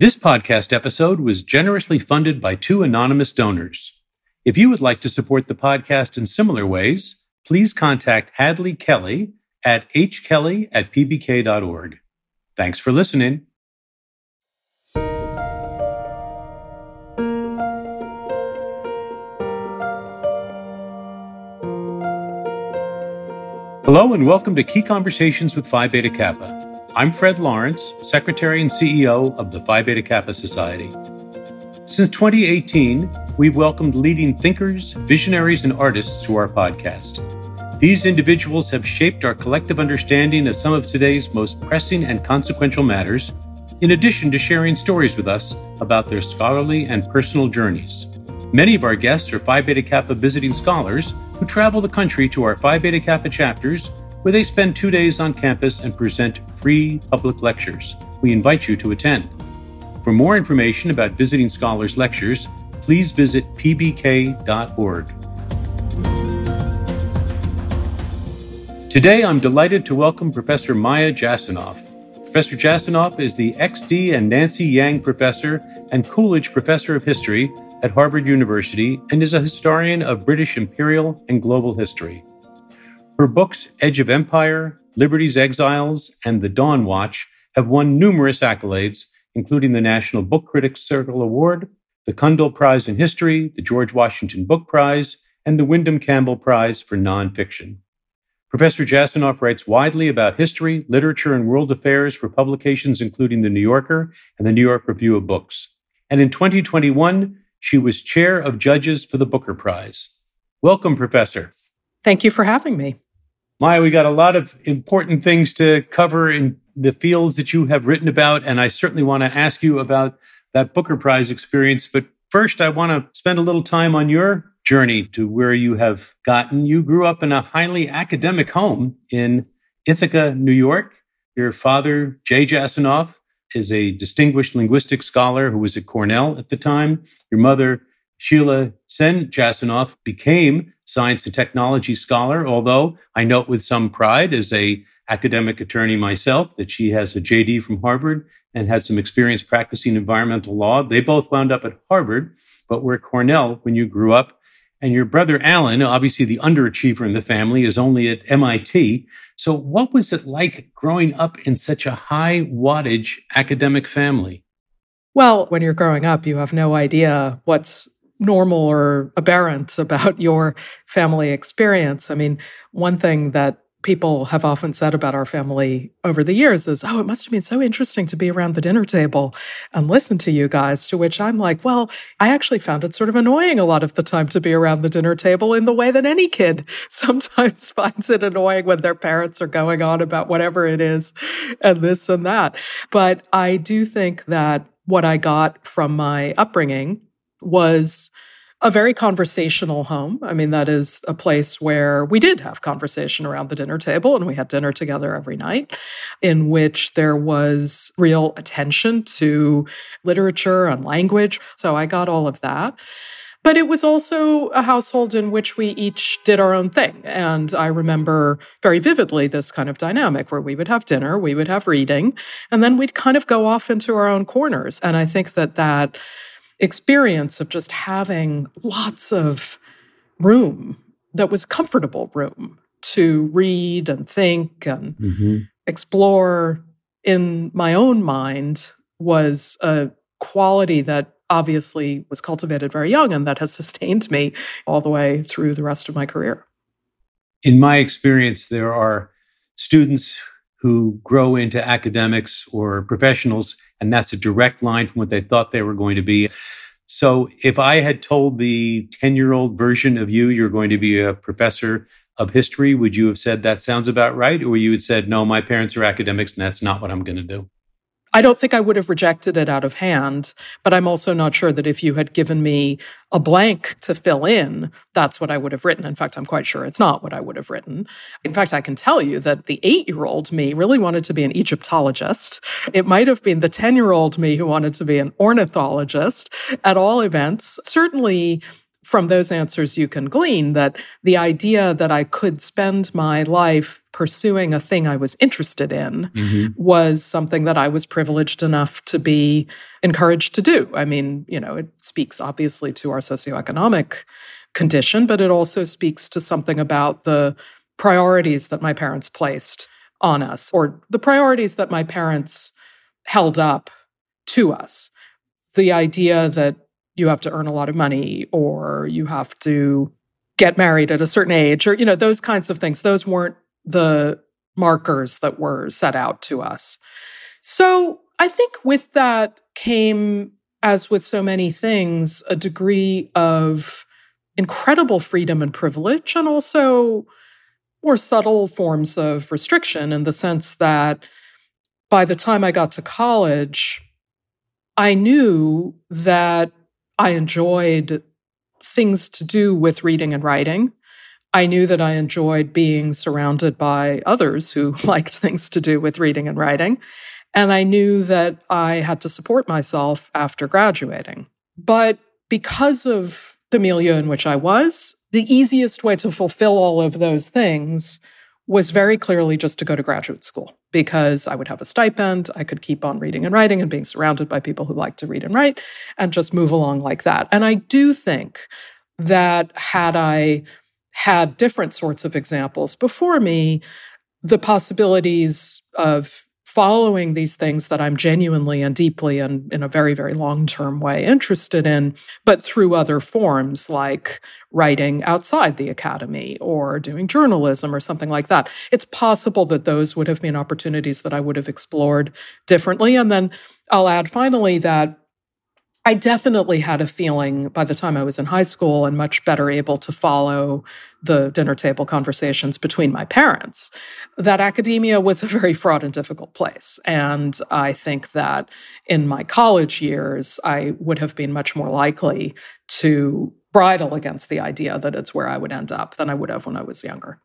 This podcast episode was generously funded by two anonymous donors. If you would like to support the podcast in similar ways, please contact Hadley Kelly at hkelly at pbk.org. Thanks for listening. Hello and welcome to Key Conversations with Phi Beta Kappa. I'm Fred Lawrence, Secretary and CEO of the Phi Beta Kappa Society. Since 2018, we've welcomed leading thinkers, visionaries, and artists to our podcast. These individuals have shaped our collective understanding of some of today's most pressing and consequential matters, in addition to sharing stories with us about their scholarly and personal journeys. Many of our guests are Phi Beta Kappa visiting scholars who travel the country to our Phi Beta Kappa chapters where they spend two days on campus and present free public lectures. We invite you to attend. For more information about visiting scholars' lectures, please visit pbk.org. Today, I'm delighted to welcome Professor Maya Jasanoff. Professor Jasanoff is the X.D. and Nancy Yang Professor and Coolidge Professor of History at Harvard University and is a historian of British imperial and global history. Her books, Edge of Empire, Liberty's Exiles, and The Dawn Watch, have won numerous accolades, including the National Book Critics Circle Award, the Cundill Prize in History, the George Washington Book Prize, and the Windham Campbell Prize for Nonfiction. Professor Jasanoff writes widely about history, literature, and world affairs for publications including The New Yorker and the New York Review of Books. And in 2021, she was chair of judges for the Booker Prize. Welcome, Professor. Thank you for having me. Maya, we got a lot of important things to cover in the fields that you have written about, and I certainly want to ask you about that Booker Prize experience. But first, I want to spend a little time on your journey to where you have gotten. You grew up in a highly academic home in Ithaca, New York. Your father, Jay Jasanoff, is a distinguished linguistic scholar who was at Cornell at the time. Your mother, Sheila Sen Jasanoff, became science and technology scholar, although I note with some pride as a academic attorney myself that she has a JD from Harvard and had some experience practicing environmental law. They both wound up at Harvard, but were at Cornell when you grew up. And your brother Alan, obviously the underachiever in the family, is only at MIT. So, what was it like growing up in such a high wattage academic family? Well, when you're growing up, you have no idea what's normal or aberrant about your family experience. I mean, one thing that people have often said about our family over the years is, oh, it must have been so interesting to be around the dinner table and listen to you guys. To which I'm like, well, I actually found it sort of annoying a lot of the time to be around the dinner table in the way that any kid sometimes finds it annoying when their parents are going on about whatever it is and this and that. But I do think that what I got from my upbringing was a very conversational home. I mean, that is a place where we did have conversation around the dinner table and we had dinner together every night, in which there was real attention to literature and language. So I got all of that. But it was also a household in which we each did our own thing. And I remember very vividly this kind of dynamic where we would have dinner, we would have reading, and then we'd kind of go off into our own corners. And I think that that experience of just having lots of room that was comfortable room to read and think and mm-hmm. explore in my own mind was a quality that obviously was cultivated very young and that has sustained me all the way through the rest of my career. In my experience, there are students who grow into academics or professionals, and that's a direct line from what they thought they were going to be. So if I had told the 10 year old version of you, you're going to be a professor of history, would you have said that sounds about right? Or you had said, no, my parents are academics and that's not what I'm going to do? I don't think I would have rejected it out of hand, but I'm also not sure that if you had given me a blank to fill in, that's what I would have written. In fact, I'm quite sure it's not what I would have written. In fact, I can tell you that the eight year old me really wanted to be an Egyptologist. It might have been the 10 year old me who wanted to be an ornithologist at all events. Certainly, from those answers, you can glean that the idea that I could spend my life pursuing a thing I was interested in mm-hmm. was something that I was privileged enough to be encouraged to do. I mean, you know, it speaks obviously to our socioeconomic condition, but it also speaks to something about the priorities that my parents placed on us or the priorities that my parents held up to us. The idea that you have to earn a lot of money or you have to get married at a certain age or you know those kinds of things. Those weren't the markers that were set out to us. So i think with that came as with so many things a degree of incredible freedom and privilege and also more subtle forms of restriction in the sense that by the time i got to college i knew that I enjoyed things to do with reading and writing. I knew that I enjoyed being surrounded by others who liked things to do with reading and writing. And I knew that I had to support myself after graduating. But because of the milieu in which I was, the easiest way to fulfill all of those things was very clearly just to go to graduate school because I would have a stipend. I could keep on reading and writing and being surrounded by people who like to read and write and just move along like that. And I do think that had I had different sorts of examples before me, the possibilities of following these things that I'm genuinely and deeply and in a very, very long term way interested in, but through other forms like writing outside the academy or doing journalism or something like that. It's possible that those would have been opportunities that I would have explored differently. And then I'll add finally that I definitely had a feeling by the time I was in high school and much better able to follow the dinner table conversations between my parents that academia was a very fraught and difficult place. And I think that in my college years, I would have been much more likely to bridle against the idea that it's where I would end up than I would have when I was younger.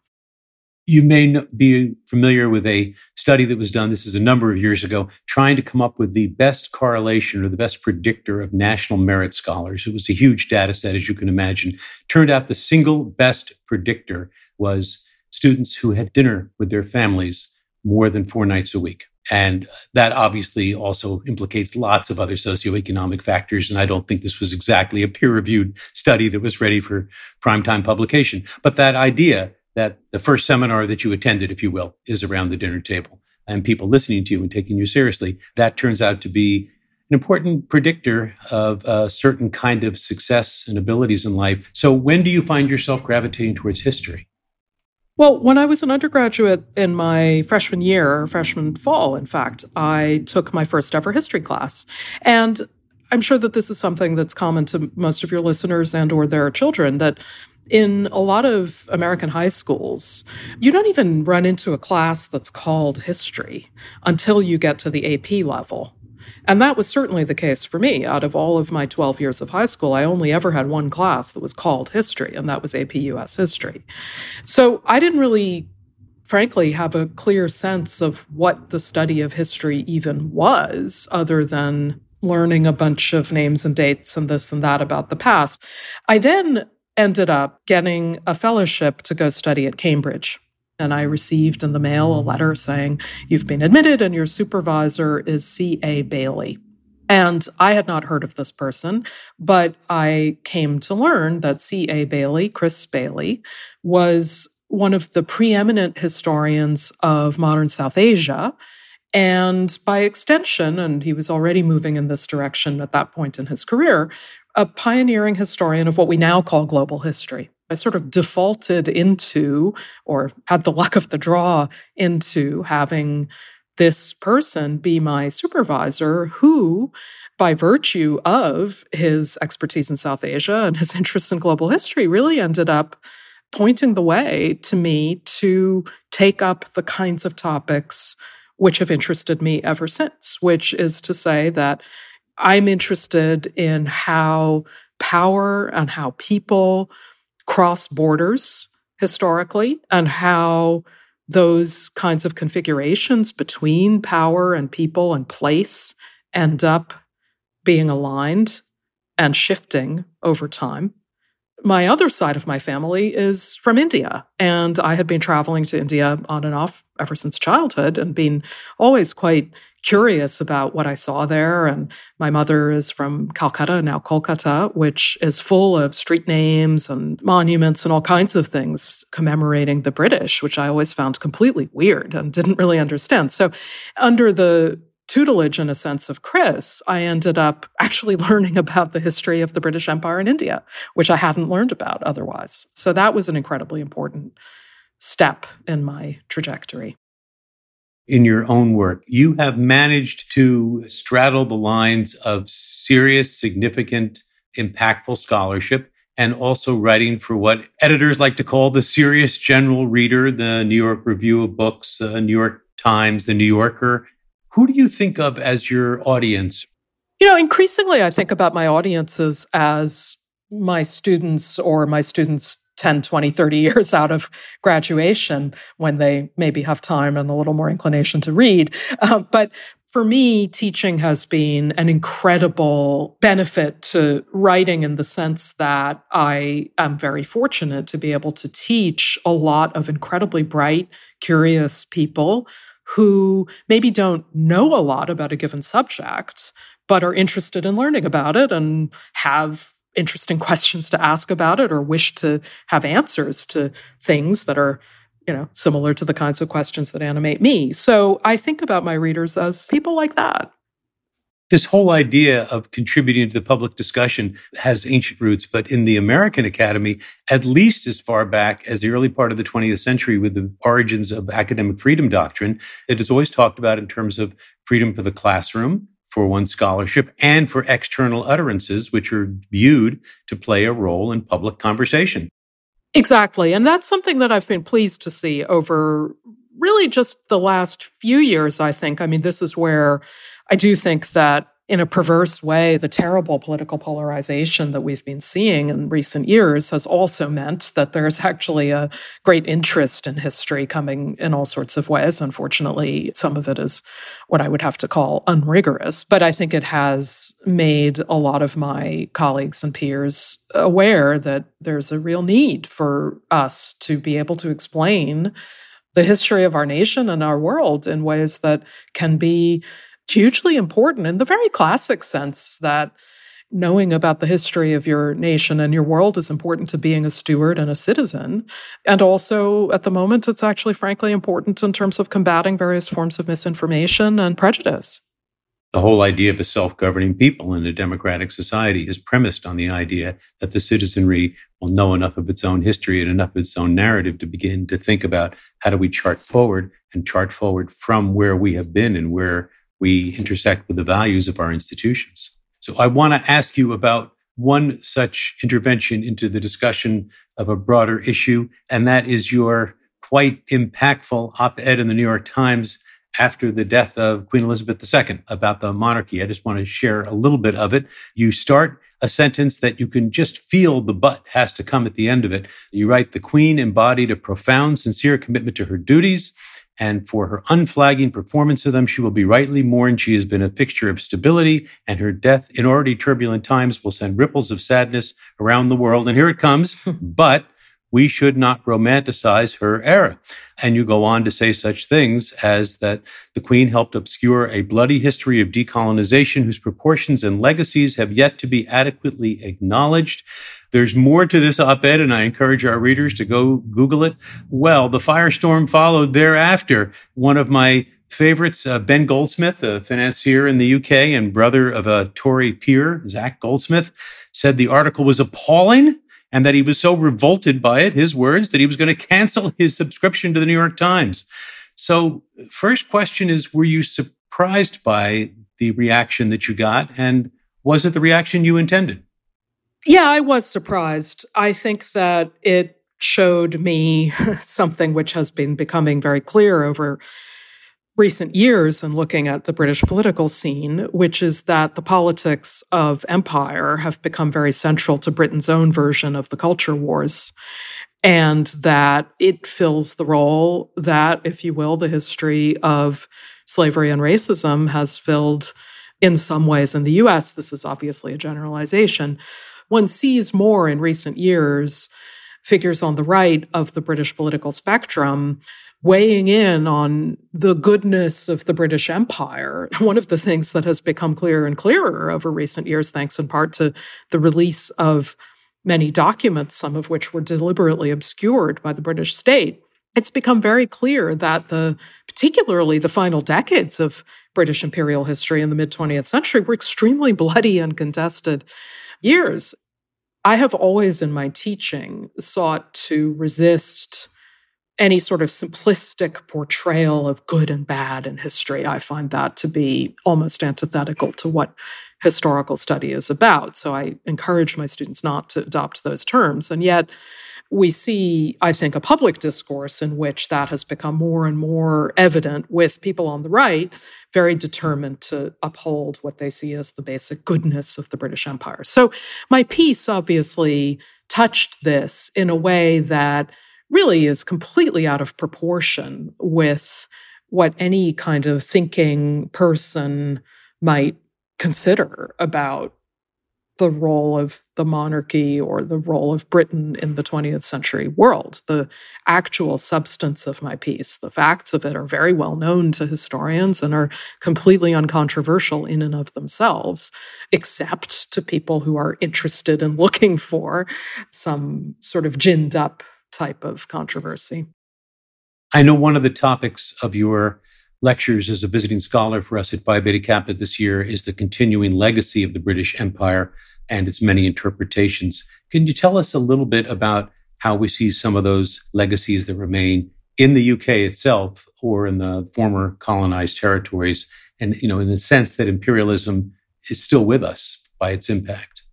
You may be familiar with a study that was done, this is a number of years ago, trying to come up with the best correlation or the best predictor of national merit scholars. It was a huge data set, as you can imagine. Turned out the single best predictor was students who had dinner with their families more than four nights a week. And that obviously also implicates lots of other socioeconomic factors. And I don't think this was exactly a peer reviewed study that was ready for primetime publication. But that idea that the first seminar that you attended, if you will, is around the dinner table and people listening to you and taking you seriously, that turns out to be an important predictor of a certain kind of success and abilities in life. So, when do you find yourself gravitating towards history? Well, when I was an undergraduate in my freshman year, freshman fall, in fact, I took my first ever history class. And I'm sure that this is something that's common to most of your listeners and or their children that in a lot of American high schools, you don't even run into a class that's called history until you get to the AP level. And that was certainly the case for me. Out of all of my 12 years of high school, I only ever had one class that was called history, and that was AP US history. So I didn't really, frankly, have a clear sense of what the study of history even was, other than learning a bunch of names and dates and this and that about the past. I then ended up getting a fellowship to go study at Cambridge. And I received in the mail a letter saying, You've been admitted, and your supervisor is C.A. Bayly. And I had not heard of this person, but I came to learn that C.A. Bayly, Chris Bayly, was one of the preeminent historians of modern South Asia. And by extension, and he was already moving in this direction at that point in his career, a pioneering historian of what we now call global history. I sort of defaulted into, or had the luck of the draw into having this person be my supervisor who, by virtue of his expertise in South Asia and his interest in global history, really ended up pointing the way to me to take up the kinds of topics which have interested me ever since, which is to say that I'm interested in how power and how people cross borders historically and how those kinds of configurations between power and people and place end up being aligned and shifting over time. My other side of my family is from India. And I had been traveling to India on and off ever since childhood and been always quite curious about what I saw there. And my mother is from Calcutta, now Kolkata, which is full of street names and monuments and all kinds of things commemorating the British, which I always found completely weird and didn't really understand. So, under the tutelage, in a sense, of Chris, I ended up actually learning about the history of the British Empire in India, which I hadn't learned about otherwise. So that was an incredibly important step in my trajectory. In your own work, you have managed to straddle the lines of serious, significant, impactful scholarship and also writing for what editors like to call the serious general reader, the New York Review of Books, the New York Times, the New Yorker, who do you think of as your audience? You know, increasingly, I think about my audiences as my students or my students 10, 20, 30 years out of graduation when they maybe have time and a little more inclination to read. Uh, but for me, teaching has been an incredible benefit to writing in the sense that I am very fortunate to be able to teach a lot of incredibly bright, curious people who maybe don't know a lot about a given subject, but are interested in learning about it and have interesting questions to ask about it or wish to have answers to things that are you know similar to the kinds of questions that animate me. So i think about my readers as people like that this whole idea of contributing to the public discussion has ancient roots, but in the American Academy, at least as far back as the early part of the 20th century with the origins of academic freedom doctrine, it is always talked about in terms of freedom for the classroom, for one's scholarship, and for external utterances, which are viewed to play a role in public conversation. Exactly. And that's something that I've been pleased to see over really just the last few years, I think. I mean, this is where I do think that in a perverse way, the terrible political polarization that we've been seeing in recent years has also meant that there's actually a great interest in history coming in all sorts of ways. Unfortunately, some of it is what I would have to call unrigorous, but I think it has made a lot of my colleagues and peers aware that there's a real need for us to be able to explain the history of our nation and our world in ways that can be hugely important in the very classic sense that knowing about the history of your nation and your world is important to being a steward and a citizen. And also, at the moment, it's actually frankly important in terms of combating various forms of misinformation and prejudice. The whole idea of a self governing people in a democratic society is premised on the idea that the citizenry will know enough of its own history and enough of its own narrative to begin to think about how do we chart forward and chart forward from where we have been and where we intersect with the values of our institutions. So I want to ask you about one such intervention into the discussion of a broader issue, and that is your quite impactful op ed in the New York Times after the death of Queen Elizabeth II about the monarchy. I just want to share a little bit of it. You start a sentence that you can just feel the but has to come at the end of it. You write, The Queen embodied a profound, sincere commitment to her duties and for her unflagging performance of them, she will be rightly mourned. She has been a fixture of stability, and her death in already turbulent times will send ripples of sadness around the world. And here it comes. Hmm. but we should not romanticize her era. And you go on to say such things as that the Queen helped obscure a bloody history of decolonization whose proportions and legacies have yet to be adequately acknowledged. There's more to this op ed, and I encourage our readers to go Google it. Well, the firestorm followed thereafter. One of my favorites, uh, Ben Goldsmith, a financier in the UK and brother of a Tory peer, Zach Goldsmith, said the article was appalling and that he was so revolted by it, his words, that he was going to cancel his subscription to the New York Times. So, first question is Were you surprised by the reaction that you got? And was it the reaction you intended? Yeah, I was surprised. I think that it showed me something which has been becoming very clear over recent years and looking at the British political scene, which is that the politics of empire have become very central to Britain's own version of the culture wars. And that it fills the role that, if you will, the history of slavery and racism has filled in some ways in the US. This is obviously a generalization one sees more in recent years figures on the right of the British political spectrum weighing in on the goodness of the British Empire. One of the things that has become clearer and clearer over recent years, thanks in part to the release of many documents, some of which were deliberately obscured by the British state, it's become very clear that the particularly the final decades of British imperial history in the mid 20th century were extremely bloody and contested years. I have always in my teaching sought to resist any sort of simplistic portrayal of good and bad in history. I find that to be almost antithetical to what historical study is about. So I encourage my students not to adopt those terms. And yet, we see, I think, a public discourse in which that has become more and more evident with people on the right very determined to uphold what they see as the basic goodness of the British Empire. So my piece obviously touched this in a way that really is completely out of proportion with what any kind of thinking person might consider about the role of the monarchy or the role of Britain in the 20th century world. The actual substance of my piece, the facts of it, are very well known to historians and are completely uncontroversial in and of themselves, except to people who are interested in looking for some sort of ginned up type of controversy. I know one of the topics of your lectures as a visiting scholar for us at Phi Beta Kappa this year is the continuing legacy of the British Empire and its many interpretations. Can you tell us a little bit about how we see some of those legacies that remain in the UK itself or in the former colonized territories? And, you know, in the sense that imperialism is still with us by its impact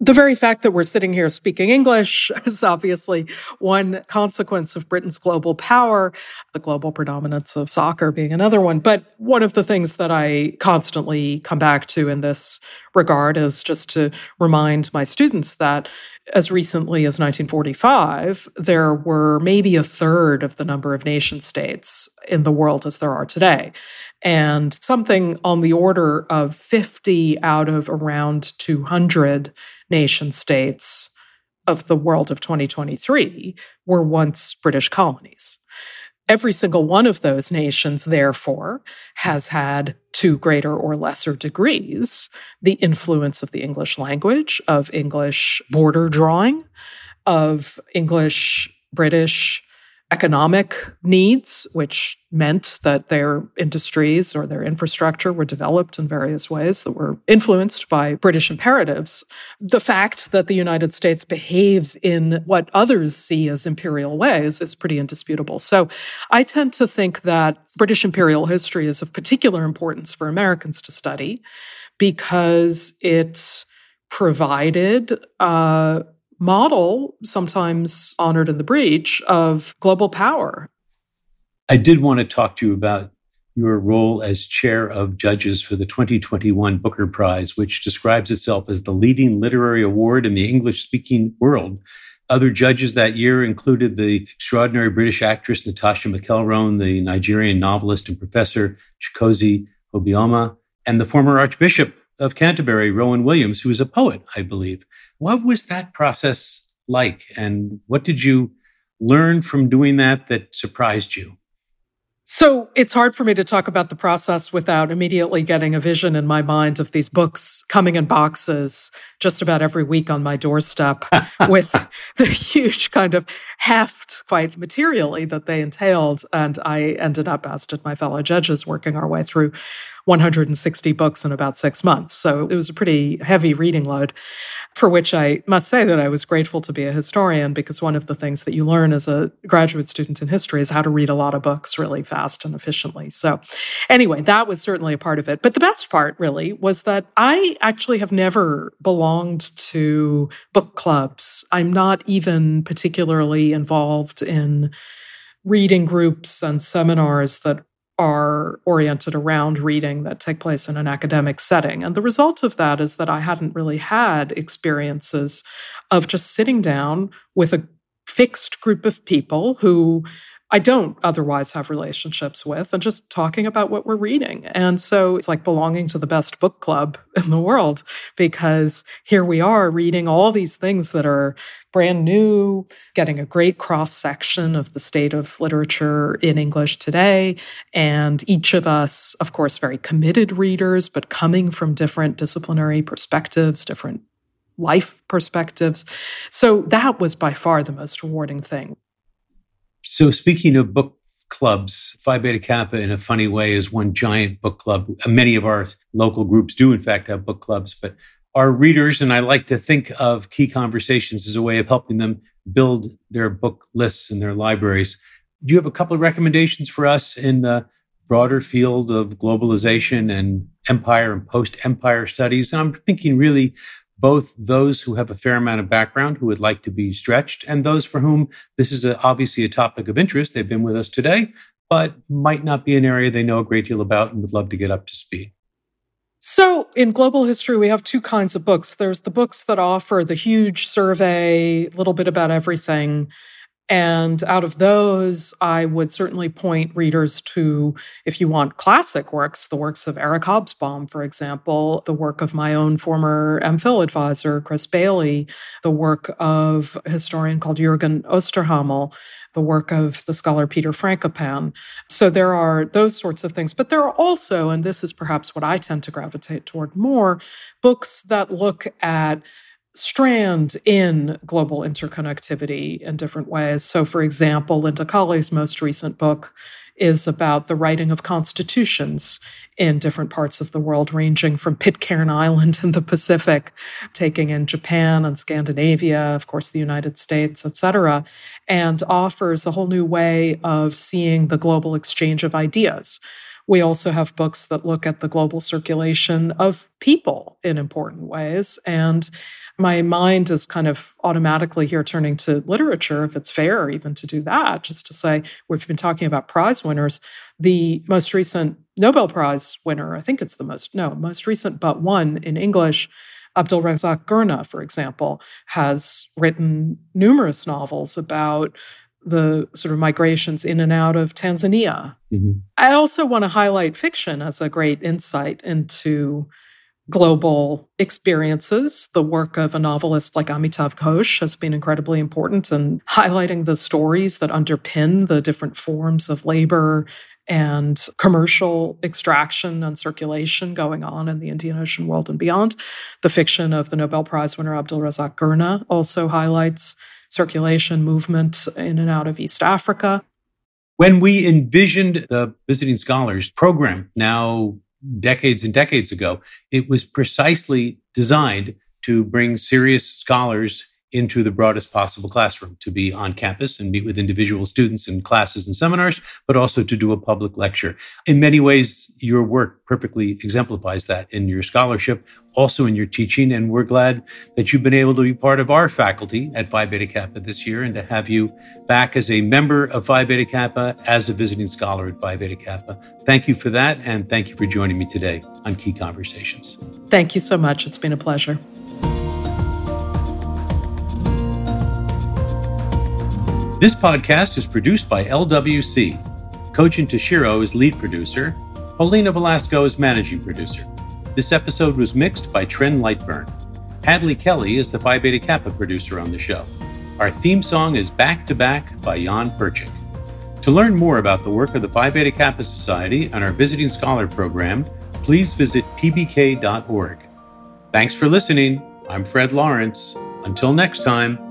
the very fact that we're sitting here speaking English is obviously one consequence of Britain's global power, the global predominance of soccer being another one. But one of the things that I constantly come back to in this regard is just to remind my students that as recently as 1945, there were maybe a third of the number of nation states in the world as there are today. And something on the order of 50 out of around 200 nation states of the world of 2023 were once British colonies. Every single one of those nations, therefore, has had to greater or lesser degrees the influence of the English language, of English border drawing, of English British economic needs, which meant that their industries or their infrastructure were developed in various ways that were influenced by British imperatives. The fact that the United States behaves in what others see as imperial ways is pretty indisputable. So I tend to think that British imperial history is of particular importance for Americans to study because it provided uh, model, sometimes honored in the breach, of global power. I did want to talk to you about your role as chair of judges for the 2021 Booker Prize, which describes itself as the leading literary award in the English speaking world. Other judges that year included the extraordinary British actress Natasha McElhone, the Nigerian novelist and professor Chigozie Obioma, and the former Archbishop of Canterbury, Rowan Williams, who is a poet, I believe. What was that process like? And what did you learn from doing that that surprised you? So it's hard for me to talk about the process without immediately getting a vision in my mind of these books coming in boxes just about every week on my doorstep with the huge kind of heft, quite materially, that they entailed. And I ended up, as did my fellow judges, working our way through 160 books in about six months. So it was a pretty heavy reading load, for which I must say that I was grateful to be a historian because one of the things that you learn as a graduate student in history is how to read a lot of books really fast and efficiently. So anyway, that was certainly a part of it. But the best part really was that I actually have never belonged to book clubs. I'm not even particularly involved in reading groups and seminars that are oriented around reading that take place in an academic setting. And the result of that is that I hadn't really had experiences of just sitting down with a fixed group of people who I don't otherwise have relationships with, and just talking about what we're reading. And so it's like belonging to the best book club in the world because here we are reading all these things that are brand new, getting a great cross section of the state of literature in English today. And each of us, of course, very committed readers, but coming from different disciplinary perspectives, different life perspectives. So that was by far the most rewarding thing. So, speaking of book clubs, Phi Beta Kappa, in a funny way, is one giant book club. Many of our local groups do, in fact, have book clubs, but our readers, and I like to think of key conversations as a way of helping them build their book lists and their libraries. Do you have a couple of recommendations for us in the broader field of globalization and empire and post empire studies? And I'm thinking really both those who have a fair amount of background who would like to be stretched and those for whom this is a, obviously a topic of interest. They've been with us today, but might not be an area they know a great deal about and would love to get up to speed. So, in global history, we have two kinds of books. There's the books that offer the huge survey, a little bit about everything, and out of those, I would certainly point readers to, if you want classic works, the works of Eric Hobsbawm, for example, the work of my own former MPhil advisor, Chris Bayly, the work of a historian called Jürgen Osterhammel, the work of the scholar Peter Frankopan. So there are those sorts of things. But there are also, and this is perhaps what I tend to gravitate toward more, books that look at strand in global interconnectivity in different ways. So, for example, Linda Colley's most recent book is about the writing of constitutions in different parts of the world, ranging from Pitcairn Island in the Pacific, taking in Japan and Scandinavia, of course, the United States, etc., and offers a whole new way of seeing the global exchange of ideas. We also have books that look at the global circulation of people in important ways. And my mind is kind of automatically here turning to literature, if it's fair even to do that, just to say we've been talking about prize winners. The most recent Nobel Prize winner, I think it's the most, no, most recent but one in English, Abdulrazak Gurnah, for example, has written numerous novels about the sort of migrations in and out of Tanzania. Mm-hmm. I also want to highlight fiction as a great insight into global experiences. The work of a novelist like Amitav Ghosh has been incredibly important in highlighting the stories that underpin the different forms of labor and commercial extraction and circulation going on in the Indian Ocean world and beyond. The fiction of the Nobel Prize winner Abdulrazak Gurnah also highlights circulation movement in and out of East Africa. When we envisioned the Visiting Scholars program now decades and decades ago, it was precisely designed to bring serious scholars into the broadest possible classroom to be on campus and meet with individual students in classes and seminars, but also to do a public lecture. In many ways, your work perfectly exemplifies that in your scholarship, also in your teaching. And we're glad that you've been able to be part of our faculty at Phi Beta Kappa this year and to have you back as a member of Phi Beta Kappa as a visiting scholar at Phi Beta Kappa. Thank you for that. And thank you for joining me today on Key Conversations. Thank you so much. It's been a pleasure. This podcast is produced by LWC. Kojin Toshiro is lead producer. Paulina Velasco is managing producer. This episode was mixed by Tren Lightburn. Hadley Kelly is the Phi Beta Kappa producer on the show. Our theme song is Back to Back by Jan Perchik. To learn more about the work of the Phi Beta Kappa Society and our Visiting Scholar program, please visit pbk.org. Thanks for listening. I'm Fred Lawrence. Until next time.